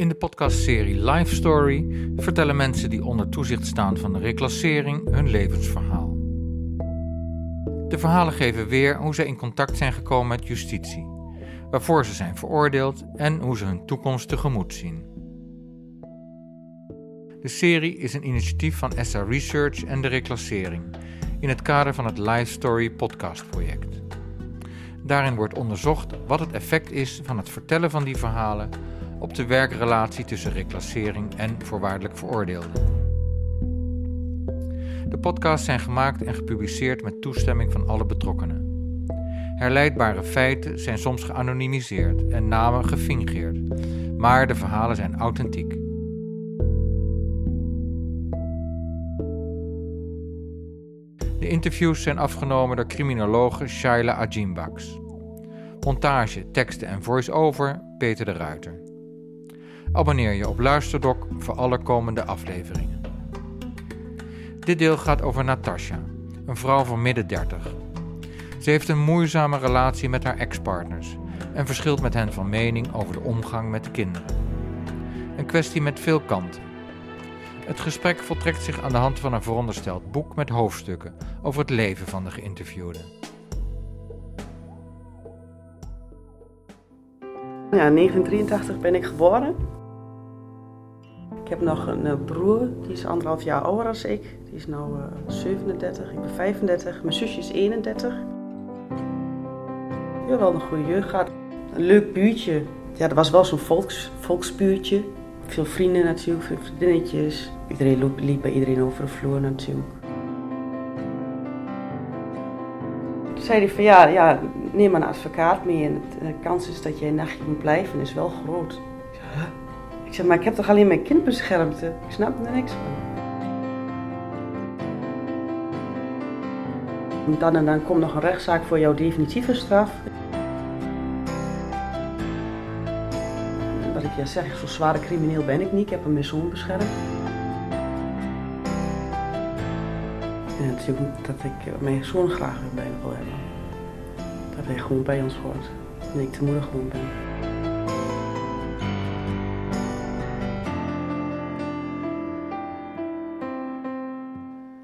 In de podcastserie Life Story vertellen mensen die onder toezicht staan van de reclassering hun levensverhaal. De verhalen geven weer hoe zij in contact zijn gekomen met justitie, waarvoor ze zijn veroordeeld en hoe ze hun toekomst tegemoet zien. De serie is een initiatief van SA Research en de reclassering in het kader van het Life Story podcastproject. Daarin wordt onderzocht wat het effect is van het vertellen van die verhalen op de werkrelatie tussen reclassering en voorwaardelijk veroordeelden. De podcasts zijn gemaakt en gepubliceerd met toestemming van alle betrokkenen. Herleidbare feiten zijn soms geanonimiseerd en namen gefingeerd, maar de verhalen zijn authentiek. De interviews zijn afgenomen door criminologe Shaila Ajimbaks. Montage, teksten en voice-over Peter de Ruiter. Abonneer je op Luisterdok voor alle komende afleveringen. Dit deel gaat over Natasha, een vrouw van midden 30. Ze heeft een moeizame relatie met haar ex-partners en verschilt met hen van mening over de omgang met de kinderen. Een kwestie met veel kanten. Het gesprek voltrekt zich aan de hand van een verondersteld boek met hoofdstukken over het leven van de geïnterviewde. Ja, 1983 ben ik geboren. Ik heb nog een uh, broer, die is anderhalf jaar ouder dan ik. Die is nu uh, 37, ik ben 35. Mijn zusje is 31. Ja, wel een goede jeugd gehad. Een leuk buurtje. Ja, dat was wel zo'n volks, volksbuurtje. Veel vrienden natuurlijk, veel vriendinnetjes. Iedereen liep, bij iedereen over de vloer natuurlijk. Toen zei hij van ja, ja, neem maar een advocaat mee de kans is dat jij een nachtje moet blijven is wel groot. Ik zeg, maar ik heb toch alleen mijn kind beschermd? Ik snap er niks van. Dan en dan komt nog een rechtszaak voor jouw definitieve straf. Wat ik ja zeg, zo zware crimineel ben ik niet. Ik heb mijn zoon beschermd. En natuurlijk dat ik mijn zoon graag weer bij me wil hebben. Dat hij gewoon bij ons hoort. En ik de moeder gewoon ben.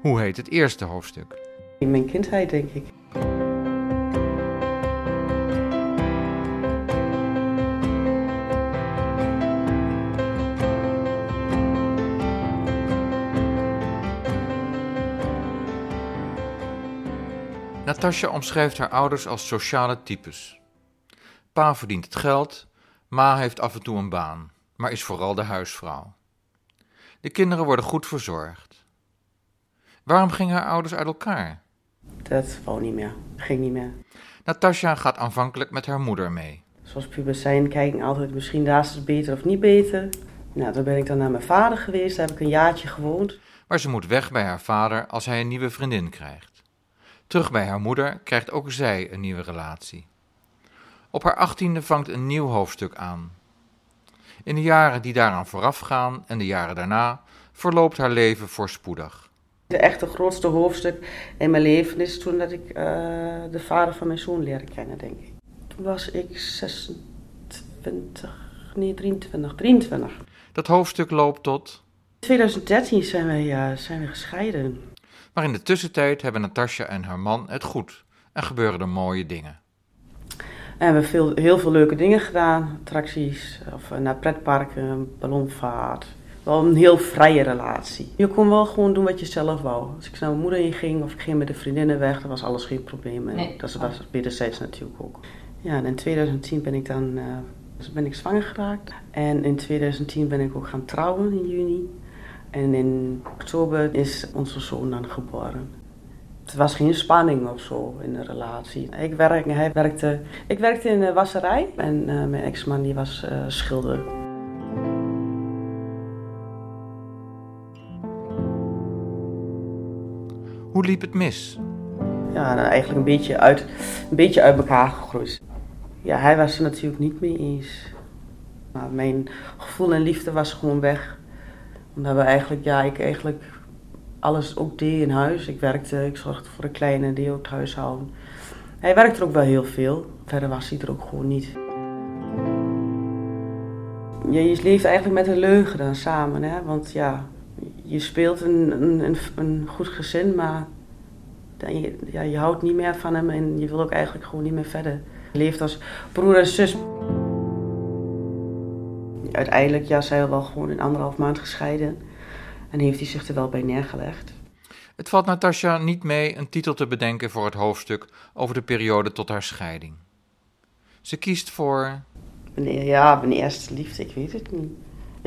Hoe heet het eerste hoofdstuk? In mijn kindheid denk ik. Natasja omschrijft haar ouders als sociale types. Pa verdient het geld, ma heeft af en toe een baan, maar is vooral de huisvrouw. De kinderen worden goed verzorgd. Waarom gingen haar ouders uit elkaar? Dat wou niet meer. Ging niet meer. Natasja gaat aanvankelijk met haar moeder mee. Zoals pubers zijn, kijken altijd misschien daar is het beter of niet beter. Nou, toen ben ik dan naar mijn vader geweest, daar heb ik een jaartje gewoond. Maar ze moet weg bij haar vader als hij een nieuwe vriendin krijgt. Terug bij haar moeder krijgt ook zij een nieuwe relatie. Op haar achttiende vangt een nieuw hoofdstuk aan. In de jaren die daaraan voorafgaan en de jaren daarna verloopt haar leven voorspoedig. De echte grootste hoofdstuk in mijn leven is toen dat ik uh, de vader van mijn zoon leerde kennen, denk ik. Toen was ik 26, nee 23, 23. Dat hoofdstuk loopt tot. In 2013 zijn wij, uh, zijn we gescheiden. Maar in de tussentijd hebben Natasja en haar man het goed en gebeuren er mooie dingen. En we hebben veel, heel veel leuke dingen gedaan. Attracties, of naar pretparken, ballonvaart. Wel een heel vrije relatie. Je kon wel gewoon doen wat je zelf wou. Als ik naar mijn moeder in ging of ik ging met de vriendinnen weg, dan was alles geen probleem. En Nee. dat was wederzijds natuurlijk ook. Ja, en in 2010 ben ik dan uh, ben ik zwanger geraakt. En in 2010 ben ik ook gaan trouwen in juni. En in oktober is onze zoon dan geboren. Het was geen spanning of zo in de relatie. Ik werkte, hij werkte, ik werkte in de wasserij en uh, mijn ex-man die was uh, schilder. Hoe liep het mis? Ja, nou, eigenlijk een beetje, uit, een beetje uit elkaar gegroeid. Ja, hij was er natuurlijk niet mee eens. Maar mijn gevoel en liefde was gewoon weg. Omdat we eigenlijk, ja, ik eigenlijk alles ook deed in huis. Ik werkte, ik zorgde voor de kleine, die ook het huishouden. Hij werkte er ook wel heel veel. Verder was hij er ook gewoon niet. Je leeft eigenlijk met een leugen dan samen, hè? want ja, je speelt een, een, een goed gezin, maar je, ja, je houdt niet meer van hem en je wil ook eigenlijk gewoon niet meer verder. Je leeft als broer en zus. Uiteindelijk ja, zijn we wel gewoon in anderhalf maand gescheiden en heeft hij zich er wel bij neergelegd. Het valt Natasja niet mee een titel te bedenken voor het hoofdstuk over de periode tot haar scheiding. Ze kiest voor. Ja, mijn eerste liefde, ik weet het niet.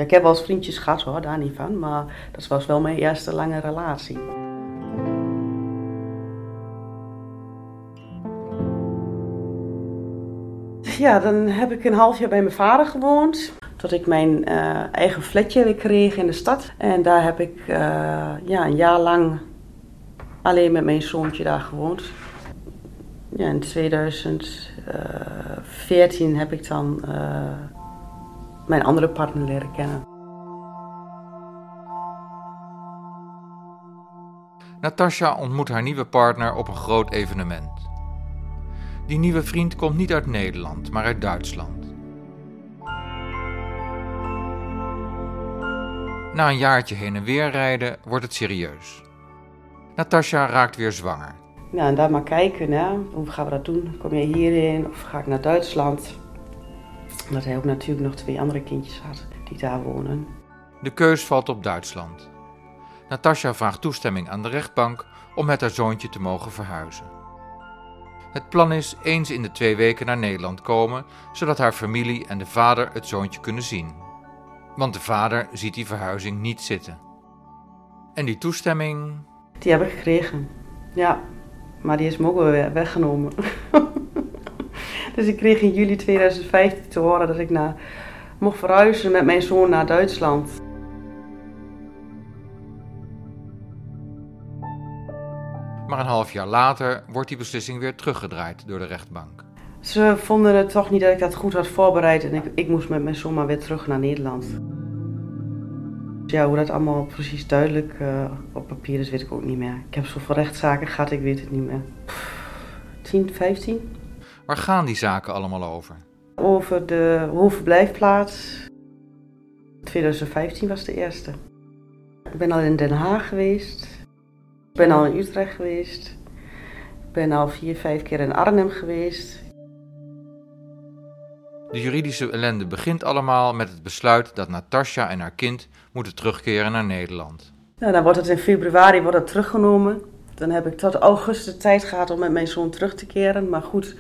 Ik heb wel eens vriendjes gehad hoor, daar niet van, maar dat was wel mijn eerste lange relatie. Ja, dan heb ik een half jaar bij mijn vader gewoond. Tot ik mijn uh, eigen flatje weer kreeg in de stad. En daar heb ik uh, ja, een jaar lang alleen met mijn zoontje daar gewoond. Ja, in 2014 heb ik dan uh, mijn andere partner leren kennen. Natasha ontmoet haar nieuwe partner op een groot evenement. Die nieuwe vriend komt niet uit Nederland, maar uit Duitsland. Na een jaartje heen en weer rijden wordt het serieus. Natasha raakt weer zwanger. Ja, en daar maar kijken, hè. hoe gaan we dat doen? Kom je hierin of ga ik naar Duitsland? Omdat hij ook natuurlijk nog twee andere kindjes had die daar wonen. De keus valt op Duitsland. Natasha vraagt toestemming aan de rechtbank om met haar zoontje te mogen verhuizen. Het plan is eens in de twee weken naar Nederland komen, zodat haar familie en de vader het zoontje kunnen zien. Want de vader ziet die verhuizing niet zitten. En die toestemming? Die heb ik gekregen, ja. Maar die is me ook weer weggenomen. dus ik kreeg in juli 2015 te horen dat ik naar, mocht verhuizen met mijn zoon naar Duitsland. Maar een half jaar later wordt die beslissing weer teruggedraaid door de rechtbank. Ze vonden het toch niet dat ik dat goed had voorbereid en ik, ik moest met mijn zoon maar weer terug naar Nederland. Ja, hoe dat allemaal precies duidelijk uh, op papier is, weet ik ook niet meer. Ik heb zoveel rechtszaken gehad, ik weet het niet meer. 10, 15? Waar gaan die zaken allemaal over? Over de hoofdverblijfplaats. 2015 was de eerste. Ik ben al in Den Haag geweest. Ik ben al in Utrecht geweest. Ik ben al vier, vijf keer in Arnhem geweest. De juridische ellende begint allemaal met het besluit dat Natasja en haar kind moeten terugkeren naar Nederland. Nou, dan wordt het in februari wordt het teruggenomen. Dan heb ik tot augustus de tijd gehad om met mijn zoon terug te keren. Maar goed,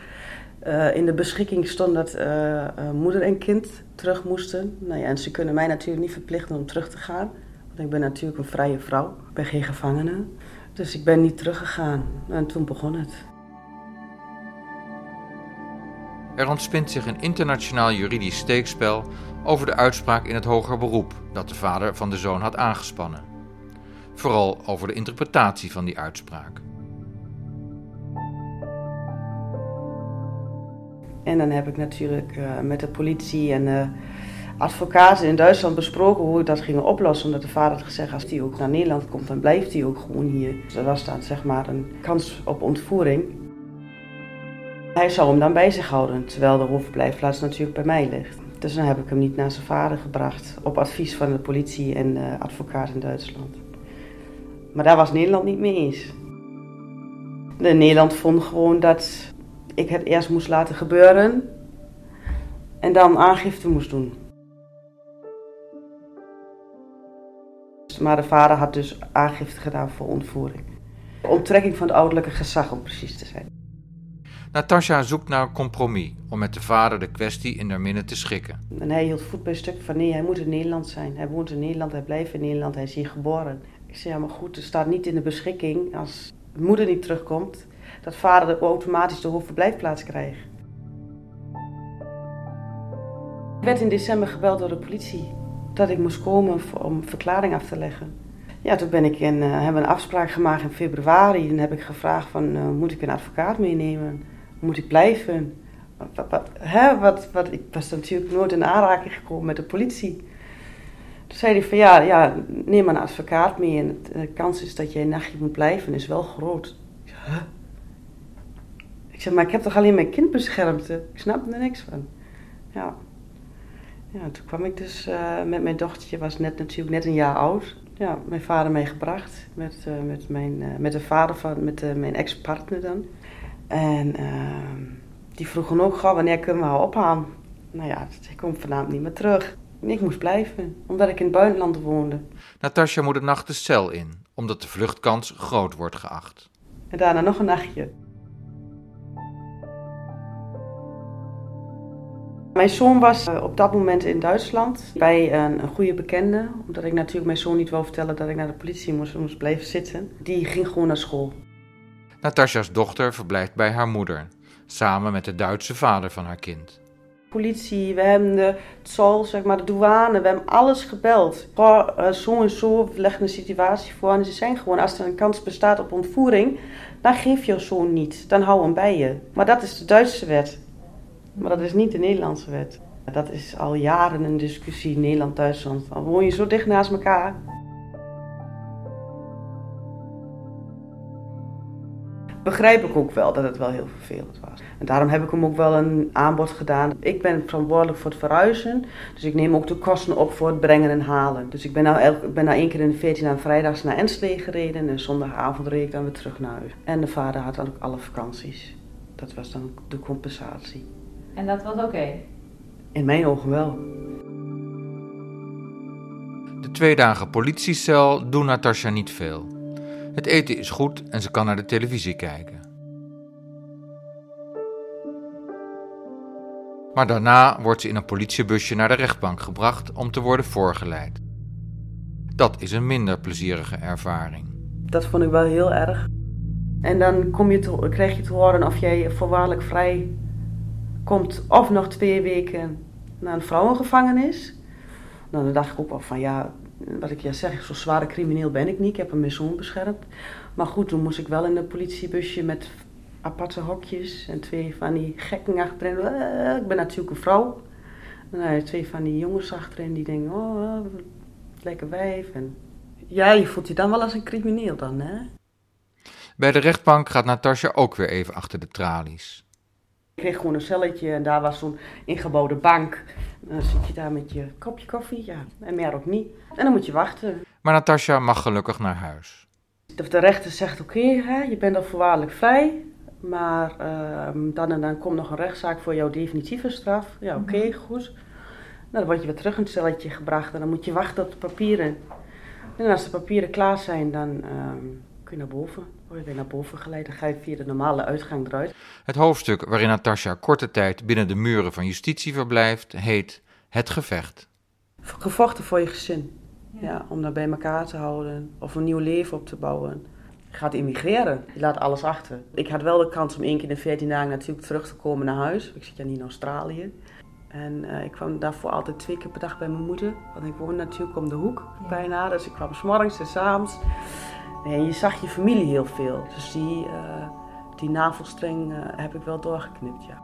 uh, in de beschikking stond dat uh, uh, moeder en kind terug moesten. Nou ja, en ze kunnen mij natuurlijk niet verplichten om terug te gaan. Want ik ben natuurlijk een vrije vrouw. Ik ben geen gevangene. Dus ik ben niet teruggegaan. En toen begon het. Er ontspint zich een internationaal juridisch steekspel over de uitspraak in het hoger beroep dat de vader van de zoon had aangespannen. Vooral over de interpretatie van die uitspraak. En dan heb ik natuurlijk uh, met de politie en de advocaten in Duitsland besproken hoe we dat gingen oplossen. Omdat de vader had gezegd, als hij ook naar Nederland komt, dan blijft hij ook gewoon hier. Dus er was dan zeg maar een kans op ontvoering. Hij zou hem dan bij zich houden, terwijl de hoofdverblijfplaats natuurlijk bij mij ligt. Dus dan heb ik hem niet naar zijn vader gebracht, op advies van de politie en de advocaat in Duitsland. Maar daar was Nederland niet mee eens. De Nederland vond gewoon dat ik het eerst moest laten gebeuren en dan aangifte moest doen. Maar de vader had dus aangifte gedaan voor ontvoering. Onttrekking van het ouderlijke gezag, om precies te zijn. Natasja zoekt naar een compromis om met de vader de kwestie in haar midden te schikken. En hij hield voet bij stuk van nee, hij moet in Nederland zijn. Hij woont in Nederland, hij blijft in Nederland, hij is hier geboren. Ik zei ja, maar goed, er staat niet in de beschikking als de moeder niet terugkomt, dat vader automatisch de hoofdverblijfplaats krijgt. Ik werd in december gebeld door de politie dat ik moest komen om verklaring af te leggen. Ja, toen ben ik in, uh, hebben een afspraak gemaakt in februari. En heb ik gevraagd van, uh, moet ik een advocaat meenemen? Moet ik blijven? Wat, wat, hè? Wat, wat, ik was natuurlijk nooit in aanraking gekomen met de politie. Toen zei hij van, ja, ja neem maar een advocaat mee. En de kans is dat je een nachtje moet blijven is wel groot. Huh? Ik zeg, maar ik heb toch alleen mijn kind beschermd? Ik snap er niks van. Ja. Ja, toen kwam ik dus uh, met mijn dochtertje, was net natuurlijk net een jaar oud. Ja, mijn vader meegebracht met, uh, met, mijn, uh, met de vader van met, mijn ex-partner dan. En ehm, die vroegen ook gauw wanneer kunnen we haar ophalen. Nou ja, ik kom vanavond niet meer terug. Ik moest blijven, omdat ik in het buitenland woonde. Natasja moet de nacht de cel in, omdat de vluchtkans groot wordt geacht. En daarna nog een nachtje. Mijn zoon was eh, op dat moment in Duitsland bij een, goede bekende. Omdat ik natuurlijk mijn zoon niet wil vertellen dat ik naar de politie moest, moest blijven zitten. Die ging gewoon naar school. Natasja's dochter verblijft bij haar moeder, samen met de Duitse vader van haar kind. Politie, we hebben de zoll, zeg maar, de douane, we hebben alles gebeld. Eh, zo en zo, we leggen een situatie voor en ze zijn gewoon, als er een kans bestaat op ontvoering, dan geef je zoon niet, dan hou hem bij je. Maar dat is de Duitse wet. Maar dat is niet de Nederlandse wet. Dat is al jaren een discussie Nederland-Duitsland. Dan woon je zo dicht naast elkaar. Begrijp ik ook wel dat het wel heel vervelend was. En daarom heb ik hem ook wel een aanbod gedaan. Ik ben verantwoordelijk voor het verhuizen. Dus ik neem ook de kosten op voor het brengen en halen. Dus ik ben nou, elke, ben nou één keer in de 14 aan vrijdags naar Enschede gereden. En zondagavond reed ik dan weer terug naar huis. En de vader had dan ook alle vakanties. Dat was dan de compensatie. En dat was oké? In mijn ogen wel. De twee dagen politiecel doen Natasja niet veel. Het eten is goed en ze kan naar de televisie kijken. Maar daarna wordt ze in een politiebusje naar de rechtbank gebracht om te worden voorgeleid. Dat is een minder plezierige ervaring. Dat vond ik wel heel erg. En dan kom je te, krijg je te horen of jij voorwaardelijk vrij komt of nog twee weken naar een vrouwengevangenis. Nou, dan dacht ik ook wel van ja, wat ik ja zeg, zo zware crimineel ben ik niet. Ik heb een zoon beschermd. Maar goed, toen moest ik wel in een politiebusje met aparte hokjes en twee van die gekken achterin. Uh, ik ben natuurlijk een vrouw. En twee van die jongens achterin die denken, oh, lekker wijf. En ja, je voelt je dan wel als een crimineel dan, hè? Bij de rechtbank gaat Natasja ook weer even achter de tralies. Ik kreeg gewoon een celletje en daar was zo'n ingebouwde bank. dan zit je daar met je kopje koffie, ja, en meer ook niet. En dan moet je wachten. Maar Natasja mag gelukkig naar huis. De rechter zegt, oké, je bent al voorwaardelijk vrij. Maar ehm, dan en dan komt nog een rechtszaak voor jouw definitieve straf. Ja, oké, mhm. goed. Nou, dan word je weer terug in het celletje gebracht en dan moet je wachten op de papieren. En als de papieren klaar zijn, dan ehm, kun je naar boven. Word je weer naar boven geleid, dan ga je via de normale uitgang eruit. Het hoofdstuk waarin Natasja korte tijd binnen de muren van justitie verblijft, heet Het Gevecht. Gevochten voor je gezin. Ja. om dat bij elkaar te houden of een nieuw leven op te bouwen. Je gaat immigreren, je laat alles achter. Ik had wel de kans om één keer in de 14 dagen natuurlijk terug te komen naar huis. Ik zit ja niet in Australië. En uh, ik kwam daarvoor altijd twee keer per dag bij mijn moeder. Want ik woon natuurlijk om de hoek bijna. Dus ik kwam s'morgens en s'avonds. En je zag je familie heel veel. Dus die, uh, die navelstreng uh, heb ik wel doorgeknipt, ja.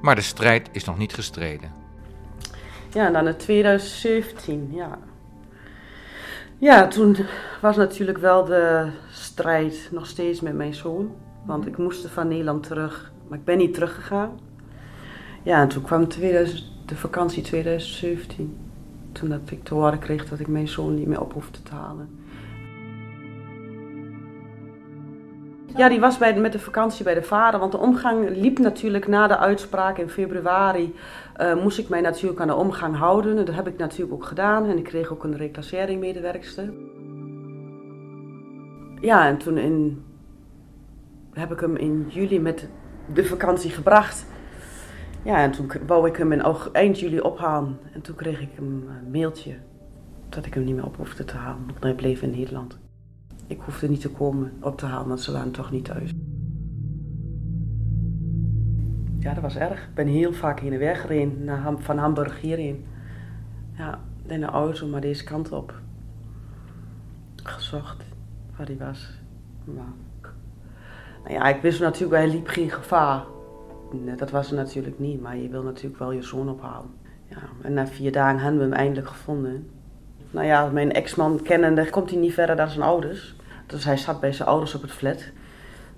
Maar de strijd is nog niet gestreden. Ja, en dan in 2017, ja. Ja, toen was natuurlijk wel de strijd nog steeds met mijn zoon. Want ik moest van Nederland terug, maar ik ben niet teruggegaan. Ja, en toen kwam 2000, de vakantie 2017. Toen dat ik te horen kreeg dat ik mijn zoon niet meer op hoefde te halen. Ja, die was bij, met de vakantie bij de vader. Want de omgang liep natuurlijk na de uitspraak in februari. Uh, moest ik mij natuurlijk aan de omgang houden. En dat heb ik natuurlijk ook gedaan. En ik kreeg ook een reclassering medewerkster. Ja, en toen in, heb ik hem in juli met de vakantie gebracht. Ja, en toen wou ik hem in eind juli ophalen. En toen kreeg ik een mailtje dat ik hem niet meer op hoefde te halen. Want hij bleef in Nederland. Ik hoefde niet te komen op te halen, want ze waren toch niet thuis. Ja, dat was erg. Ik ben heel vaak heen en weer gereden, naar, van Hamburg hierheen. Ja, in de auto, maar deze kant op. Gezocht waar hij was. Maar, nou ja, ik wist natuurlijk, hij liep geen gevaar. Nee, dat was er natuurlijk niet, maar je wil natuurlijk wel je zoon ophalen. Ja, en na vier dagen hebben we hem eindelijk gevonden. Nou ja, mijn ex-man kennende komt hij niet verder dan zijn ouders. Dus hij zat bij zijn ouders op het flat.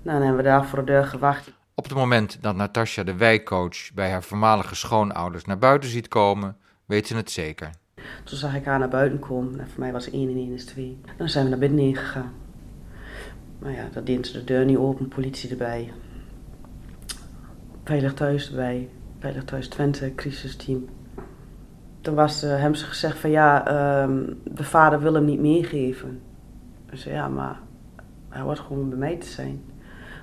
Nou, dan hebben we daar voor de deur gewacht. Op het moment dat Natasja de wijkcoach bij haar voormalige schoonouders naar buiten ziet komen, weet ze het zeker. Toen zag ik haar naar buiten komen. En voor mij was 1 en 1 is 2. Dan zijn we naar binnen gegaan. Maar ja, dat deed ze de deur niet open, politie erbij. Veilig thuis erbij. Veilig thuis Twente, crisisteam. Toen was, uh, hebben ze gezegd van ja, uh, de vader wil hem niet meegeven. Ik zei ja, maar hij wordt gewoon bij mij te zijn.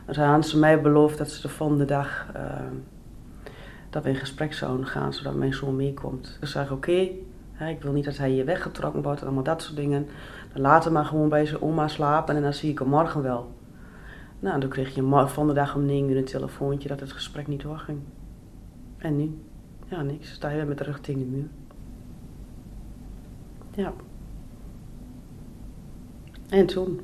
Dus hadden ze mij beloofd dat ze de volgende dag uh, dat we in gesprek zouden gaan, zodat mijn zoon meekomt. Dus zei oké, ik wil niet dat hij hier weggetrokken wordt en allemaal dat soort dingen. Dan laat hem maar gewoon bij zijn oma slapen en dan zie ik hem morgen wel. Nou, toen kreeg je van de dag om 9 uur een telefoontje dat het gesprek niet doorging. En nu? Ja, niks. Sta je weer met de rug tegen de muur. Ja. En toen?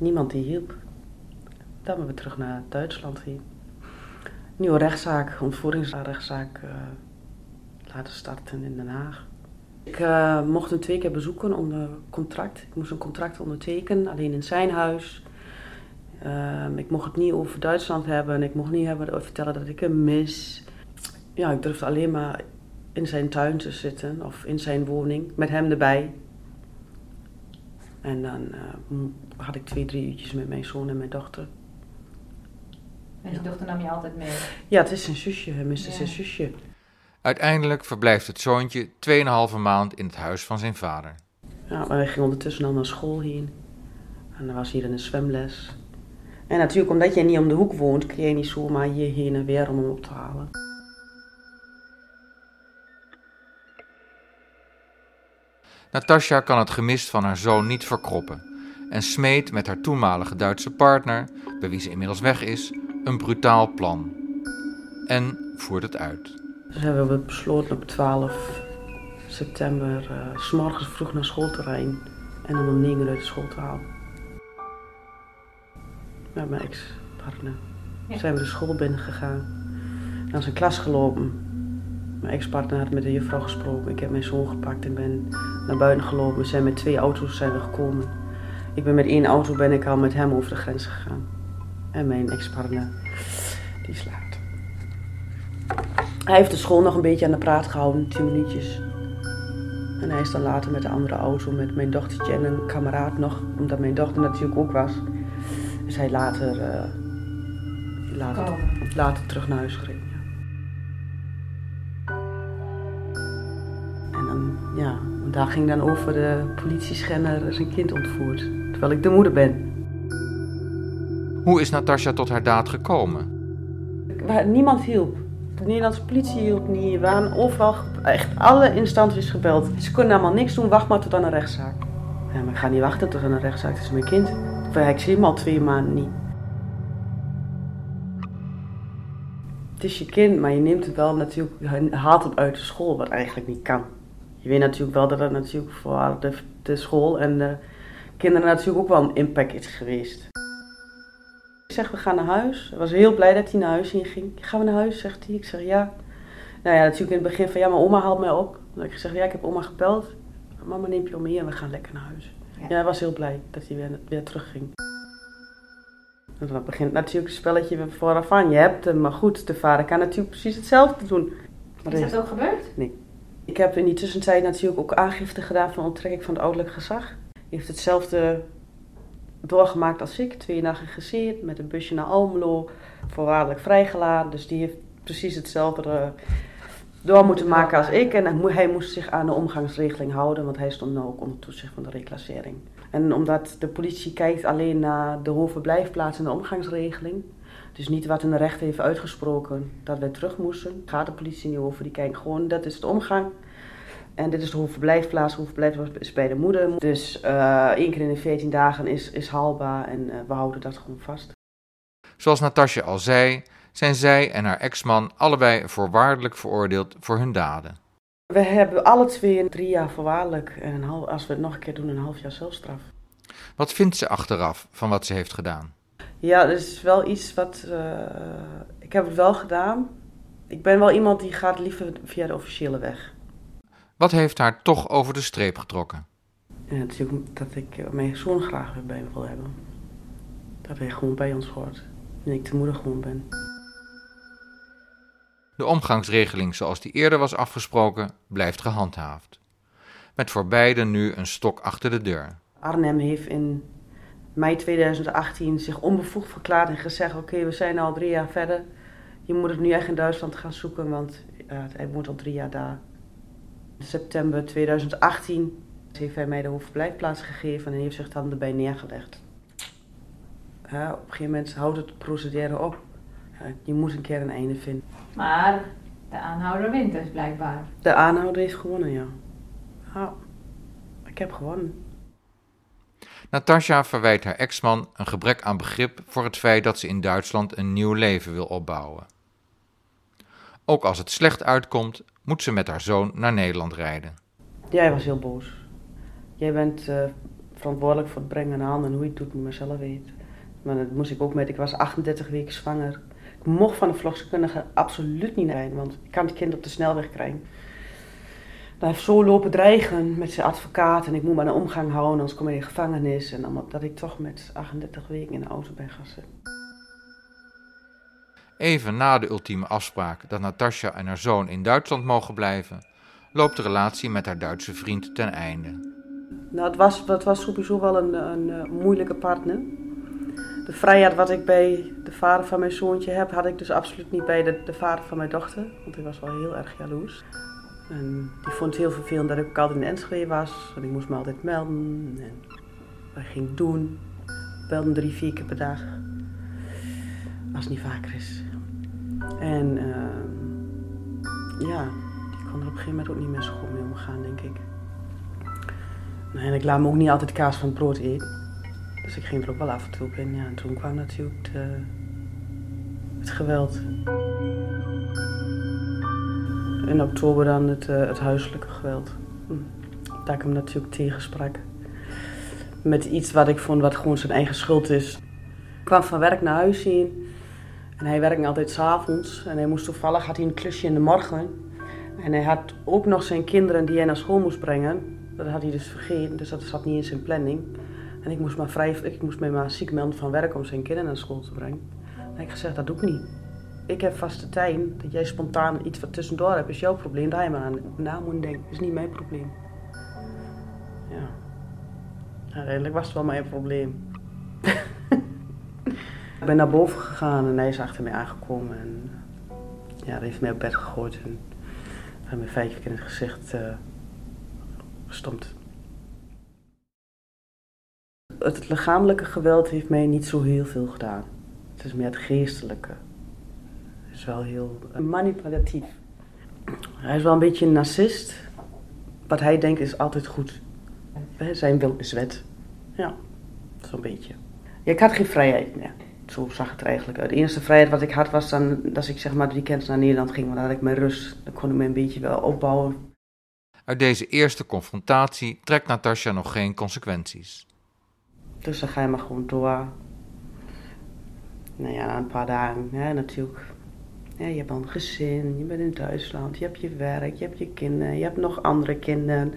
Niemand die hielp. Dan hebben we terug naar Duitsland hier. Nieuwe rechtszaak, ontvoeringsrechtszaak uh, laten starten in Den Haag. Ik uh, mocht hem twee keer bezoeken onder contract. Ik moest een contract ondertekenen, alleen in zijn huis. Uh, ik mocht het niet over Duitsland hebben. Ik mocht niet hebben, vertellen dat ik hem mis. Ja, ik durfde alleen maar in zijn tuin te zitten of in zijn woning met hem erbij. En dan uh, had ik twee, drie uurtjes met mijn zoon en mijn dochter. En die dochter nam je altijd mee? Ja, het is zijn zusje. Hij miste ja. zijn zusje. Uiteindelijk verblijft het zoontje 2,5 maand in het huis van zijn vader. Ja, maar hij ging ondertussen al naar school heen. En dan was hier een zwemles. En natuurlijk, omdat jij niet om de hoek woont, kun je niet zomaar hierheen en weer om hem op te halen. Natasja kan het gemis van haar zoon niet verkroppen en smeet met haar toenmalige Duitse partner, bij wie ze inmiddels weg is, een brutaal plan. En voert het uit. Dus hebben we besloten op 12 september uh, s morgens vroeg naar schoolterrein en dan om 9 uur uit de school te halen. Met mijn ex-partner. Ja. Zijn we de school binnen gegaan. Naar zijn klas gelopen. Mijn ex-partner had met de juffrouw gesproken. Ik heb mijn zoon gepakt en ben naar buiten gelopen. We zijn met twee auto's zijn we gekomen. Ik ben met één auto ben ik al met hem over de grens gegaan. En mijn ex-partner, die slaapt. Hij heeft de school nog een beetje aan de praat gehouden, tien minuutjes. En hij is dan later met de andere auto, met mijn dochtertje en een kameraad nog, omdat mijn dochter natuurlijk ook was. Is hij later, uh, later, later terug naar huis gereden. En dan, ja, daar ging dan over de politieschenner zijn kind ontvoerd, terwijl ik de moeder ben. Hoe is Natasja tot haar daad gekomen? Niemand hielp. De Nederlandse politie hielp niet. We waren overal, echt alle instanties gebeld. Ze konden allemaal niks doen, wacht maar tot aan een rechtszaak. Ja, maar ik ga niet wachten tot aan een rechtszaak, het is mijn kind. Ik zie hem al twee maanden niet. Het is je kind, maar je neemt het wel natuurlijk, je haalt het uit de school, wat eigenlijk niet kan. Je weet natuurlijk wel dat het natuurlijk voor de, de school en de kinderen natuurlijk ook wel een impact is geweest. Ik zeg, we gaan naar huis. Ik was heel blij dat hij naar huis ging. Gaan we naar huis, zegt hij. Ik zeg, ja. Nou ja, natuurlijk in het begin van, ja, mijn oma haalt mij op. Dan ik zeg, ja, ik heb oma gebeld. Mama neemt je om mee en we gaan lekker naar huis. Ja, ja hij was heel blij dat hij weer, weer terugging. En dan begint natuurlijk het spelletje vooraf aan. Je hebt hem, maar goed, de vader kan natuurlijk precies hetzelfde doen. Maar is dat ook gebeurd? Nee. Ik heb in die tussentijd natuurlijk ook aangifte gedaan van onttrekking van het ouderlijk gezag. Hij heeft hetzelfde doorgemaakt als ik. Twee dagen gezeerd met een busje naar Almelo. Voorwaardelijk vrijgelaten. Dus die heeft precies hetzelfde eh, door moeten maken als ik. En hij moest zich aan de omgangsregeling houden. Want hij stond nu ook onder toezicht van de reclassering. En omdat de politie kijkt alleen naar de hoofdverblijfplaats en de omgangsregeling. Dus niet wat een rechter heeft uitgesproken dat wij terug moesten. Gaat de politie niet over. Die kijkt gewoon, dat is de omgang. En dit is de hoofdverblijfplaats. De hoofdverblijfplaats is bij de moeder. Dus uh, één keer in de 14 dagen is, is haalbaar en uh, we houden dat gewoon vast. Zoals Natasja al zei, zijn zij en haar ex-man allebei voorwaardelijk veroordeeld voor hun daden. We hebben alle twee drie jaar voorwaardelijk en een half, als we het nog een keer doen, een half jaar zelfstraf. Wat vindt ze achteraf van wat ze heeft gedaan? Ja, dat is wel iets wat. Uh, ik heb het wel gedaan. Ik ben wel iemand die gaat liever via de officiële weg. Wat heeft haar toch over de streep getrokken? Ja, natuurlijk dat ik mijn zoon graag weer bij me wil hebben. Dat hij gewoon bij ons hoort. En ik de moeder gewoon ben. De omgangsregeling zoals die eerder was afgesproken, blijft gehandhaafd. Met voor beiden nu een stok achter de deur. Arnhem heeft in mei 2018 zich onbevoegd verklaard en gezegd: Oké, we zijn al drie jaar verder. Je moet het nu echt in Duitsland gaan zoeken, want hij woont al drie jaar daar. In september 2018 heeft hij mij de hoofdverblijfplaats gegeven en heeft zich dan erbij neergelegd. Ja, op een gegeven moment houdt het procedure op. Ja, je moet een keer een einde vinden. Maar de aanhouder wint dus blijkbaar. De aanhouder heeft gewonnen, ja. Ja, ik heb gewonnen. Natasja verwijt haar ex-man een gebrek aan begrip voor het feit dat ze in Duitsland een nieuw leven wil opbouwen. Ook als het slecht uitkomt, moet ze met haar zoon naar Nederland rijden. Jij was heel boos. Jij bent uh, verantwoordelijk voor het brengen aan en hoe je het doet, moet maar zelf weten. Maar dat moest ik ook met. Ik was 38 weken zwanger. Ik mocht van de verloskundige absoluut niet rijden, want ik kan het kind op de snelweg krijgen. Hij heeft zo lopen dreigen met zijn advocaat en ik moet maar een omgang houden, anders kom ik in de gevangenis. En dan, dat ik toch met 38 weken in de auto ben gaan zitten. Even na de ultieme afspraak dat Natasja en haar zoon in Duitsland mogen blijven, loopt de relatie met haar Duitse vriend ten einde. Nou, was, het was sowieso wel een, een, een moeilijke partner. De vrijheid wat ik bij de vader van mijn zoontje heb, had ik dus absoluut niet bij de, de vader van mijn dochter. Want ik was wel heel erg jaloers. En die vond het heel vervelend dat ik altijd in Enschede was. Want ik moest me altijd melden. En wat ging doen. Ik belde drie, vier keer per dag. Als het niet vaker is. En uh, ja, die kon er op een gegeven moment ook niet meer zo goed mee omgaan, denk ik. En ik laat me ook niet altijd kaas van brood eten. Dus ik ging er ook wel af en toe op in. Ja, en toen kwam natuurlijk het geweld. In oktober dan het, uh, het huiselijke geweld. Hm. Daar ik hem natuurlijk tegensprak. Met iets wat ik vond wat gewoon zijn eigen schuld is. Ik kwam van werk naar huis zien. En hij werkte altijd s'avonds. En hij moest toevallig, had hij een klusje in de morgen. En hij had ook nog zijn kinderen die hij naar school moest brengen. Dat had hij dus vergeten, dus dat zat niet in zijn planning. En ik moest, maar vrij, ik moest mij maar ziek melden van werk om zijn kinderen naar school te brengen. En ik gezegd, dat doe ik niet. Ik heb vaste tijd. Dat jij spontaan iets wat tussendoor hebt, is jouw probleem. Daar je maar aan na moet denken. is niet mijn probleem. Ja. Uiteindelijk was het wel mijn probleem. ik ben naar boven gegaan en hij is achter mij aangekomen. En ja, hij heeft mij op bed gegooid. En hij mij vijf keer in het gezicht uh, gestompt. Het lichamelijke geweld heeft mij niet zo heel veel gedaan. Het is meer het geestelijke. Het is wel heel manipulatief. Hij is wel een beetje een narcist. Wat hij denkt is altijd goed. Zijn wil is wet. Ja, zo'n beetje. Ik had geen vrijheid meer. Zo zag het er eigenlijk uit. De enige vrijheid wat ik had was dan dat ik zeg maar het weekend naar Nederland ging. Want dan had ik mijn rust. Dan kon ik me een beetje wel opbouwen. Uit deze eerste confrontatie trekt Natasja nog geen consequenties. Dus dan ga je maar gewoon door. Nou ja, na een paar dagen, hè, natuurlijk. Ja, je hebt al een gezin, je bent in Duitsland, je hebt je werk, je hebt je kinderen, je hebt nog andere kinderen.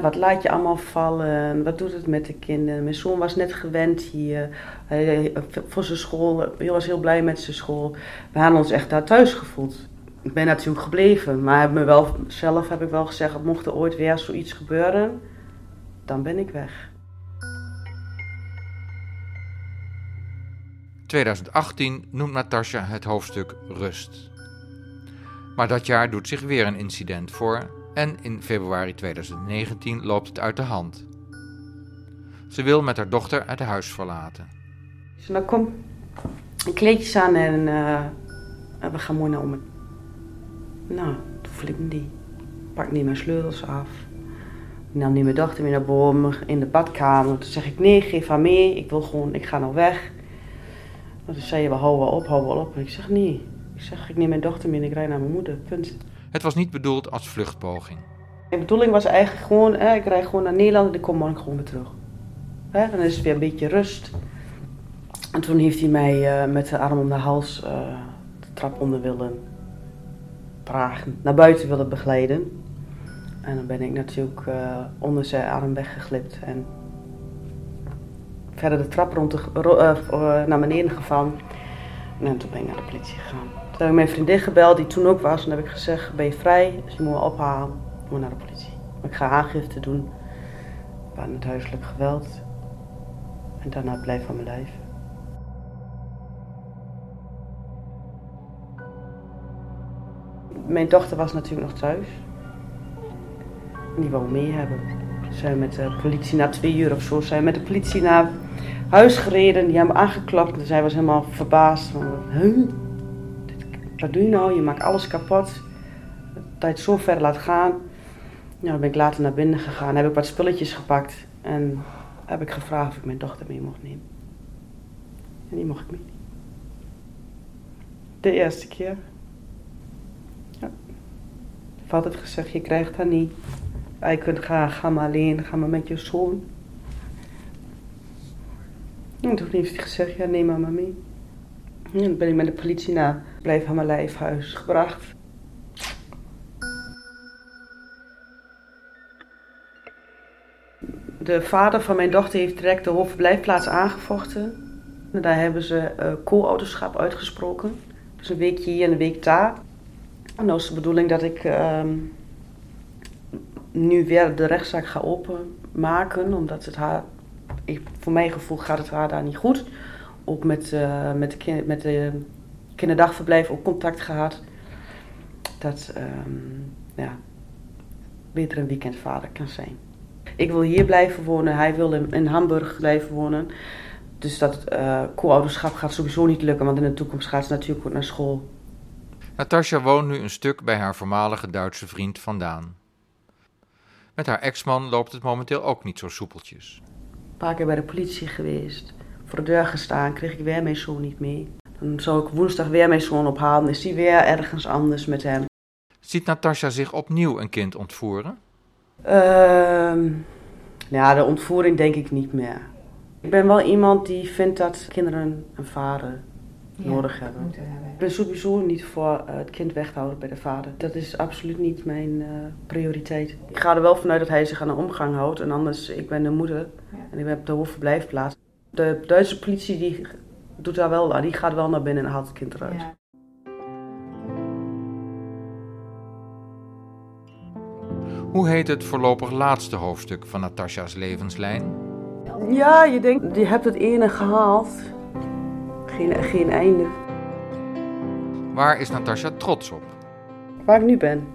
Wat laat je allemaal vallen? Wat doet het met de kinderen? Mijn zoon was net gewend hier voor zijn school. Hij was heel blij met zijn school. We hadden ons echt daar thuis gevoeld. Ik ben natuurlijk gebleven, maar heb me wel, zelf heb ik wel gezegd: mocht er ooit weer zoiets gebeuren, dan ben ik weg. 2018 noemt Natasja het hoofdstuk Rust. Maar dat jaar doet zich weer een incident voor en in februari 2019 loopt het uit de hand. Ze wil met haar dochter het huis verlaten. Dus dan kom kleedjes aan en uh, we gaan mooi naar om. Nou, toen ik me die. Pak niet mijn sleutels af. Ik nam niet mijn dochter mee naar boven in de badkamer. Toen zeg ik nee, geef haar mee. Ik wil gewoon, ik ga nou weg. Maar toen zei je, we houden op, houden op. En ik zeg nee. Ik zeg, ik neem mijn dochter mee en ik rijd naar mijn moeder. Punt. Het was niet bedoeld als vluchtpoging. Mijn bedoeling was eigenlijk gewoon, hè, ik rijd gewoon naar Nederland en ik kom morgen gewoon weer terug. Hè, dan is het weer een beetje rust. En toen heeft hij mij uh, met de arm om de hals uh, de trap onder willen dragen, naar buiten willen begeleiden. En dan ben ik natuurlijk uh, onder zijn arm weggeglipt en verder de trap rond de, naar beneden gevallen. En toen ben ik naar de politie gegaan. Toen heb ik mijn vriendin gebeld, die toen ook was. En heb ik gezegd, ben je vrij? Dus moet me ophalen. Moet naar de politie. Ik ga aangifte doen aan het huiselijk geweld. En daarna blijf van mijn lijf. Mijn dochter was natuurlijk nog thuis. Die wou mee hebben. Zijn met de politie na twee uur of zo zijn met de politie naar huis gereden. Die hebben aangeklapt. En zij was helemaal verbaasd. Van? Wat doe je nou? Je maakt alles kapot. Het zo ver laat gaan. Ja, dan ben ik later naar binnen gegaan. Heb ik wat spulletjes gepakt. En heb ik gevraagd of ik mijn dochter mee mocht nemen. En die mocht ik mee. De eerste keer. Ja. Ik heb altijd gezegd, je krijgt dat niet. Je kunt gaan, ga maar alleen, ga maar met je zoon. En toen heeft hij gezegd, ja neem maar, maar mee. En ben ik met de politie naar Blijf aan mijn lijfhuis gebracht. De vader van mijn dochter heeft direct de hoofdverblijfplaats aangevochten. En daar hebben ze uh, co-ouderschap uitgesproken. Dus een weekje hier en een week daar. En nou is de bedoeling dat ik uh, nu weer de rechtszaak ga openmaken. Omdat het haar, ik, voor mijn gevoel gaat het haar daar niet goed. Ook met, uh, met, de, met de kinderdagverblijf ook contact gehad. Dat um, ja, beter een weekendvader kan zijn. Ik wil hier blijven wonen, hij wil in, in Hamburg blijven wonen. Dus dat uh, co-ouderschap gaat sowieso niet lukken, want in de toekomst gaat ze natuurlijk ook naar school. Natasja woont nu een stuk bij haar voormalige Duitse vriend vandaan. Met haar ex-man loopt het momenteel ook niet zo soepeltjes. Een paar keer bij de politie geweest, voor de deur gestaan, kreeg ik weer mijn zoon niet mee. Dan zou ik woensdag weer mijn zoon ophalen, is hij weer ergens anders met hem. Ziet Natasja zich opnieuw een kind ontvoeren? Uh, ja, de ontvoering denk ik niet meer. Ik ben wel iemand die vindt dat kinderen een vader ja, nodig hebben. hebben. Ik ben sowieso niet voor uh, het kind weghouden bij de vader. Dat is absoluut niet mijn uh, prioriteit. Ik ga er wel vanuit dat hij zich aan de omgang houdt. En anders, ik ben de moeder ja. en ik heb de hoofdverblijfplaats. De Duitse politie die doet daar wel, die gaat wel naar binnen en haalt het kind eruit. Ja. Hoe heet het voorlopig laatste hoofdstuk van Natasja's levenslijn? Ja, je denkt, je hebt het ene gehaald. Geen, geen einde. Waar is Natasja trots op? Waar ik nu ben.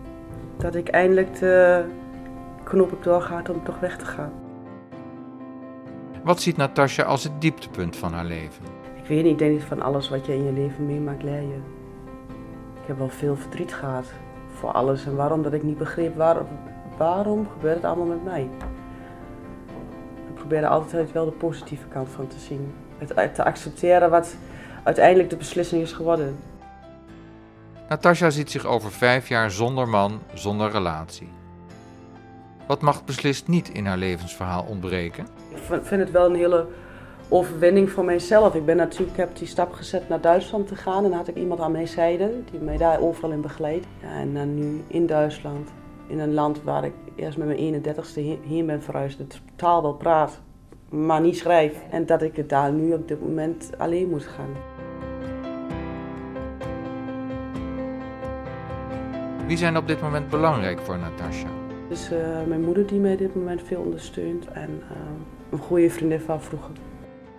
Dat ik eindelijk de knop op doorgaat om toch weg te gaan. Wat ziet Natasja als het dieptepunt van haar leven? Ik weet niet, ik denk van alles wat je in je leven meemaakt, leer je. Ik heb wel veel verdriet gehad voor alles en waarom dat ik niet begreep waarom, waarom gebeurt het allemaal met mij. Ik probeerde altijd wel de positieve kant van te zien. Het te accepteren wat uiteindelijk de beslissing is geworden. Natasja ziet zich over vijf jaar zonder man, zonder relatie. Wat mag beslist niet in haar levensverhaal ontbreken? Ik vind het wel een hele overwinning voor mijzelf. Ik ben natuurlijk, ik heb die stap gezet naar Duitsland te gaan en dan had ik iemand aan mijn zijde die mij daar overal in begeleidt. Ja, en dan nu in Duitsland, in een land waar ik eerst met mijn 31ste heen ben verhuisd, de taal wel praat, maar niet schrijf. En dat ik het daar nu op dit moment alleen moet gaan. Wie zijn op dit moment belangrijk voor Natasja? Dus uh, mijn moeder die mij op dit moment veel ondersteunt en uh, een goede vriendin van vroeger.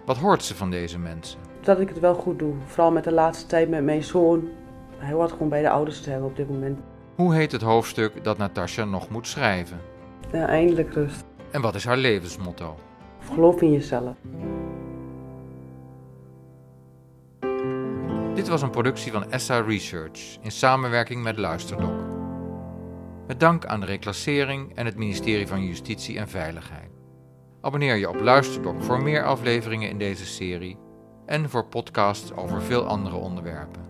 Wat hoort ze van deze mensen? Dat ik het wel goed doe. Vooral met de laatste tijd met mijn zoon. Hij hoort gewoon bij de ouders te hebben op dit moment. Hoe heet het hoofdstuk dat Natasja nog moet schrijven? Ja, eindelijk rust. En wat is haar levensmotto? Geloof in jezelf. Dit was een productie van ESSA Research in samenwerking met Luisterdoc. Met dank aan de reclassering en het ministerie van Justitie en Veiligheid. Abonneer je op Luisterdoc voor meer afleveringen in deze serie en voor podcasts over veel andere onderwerpen.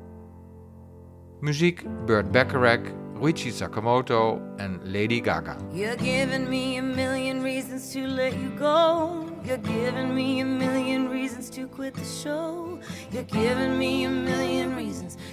Muziek Burt Bacharach, Ruichi Sakamoto en Lady Gaga. You're giving me a million reasons to let you go. You're giving me a million reasons to quit the show. You're giving me a million reasons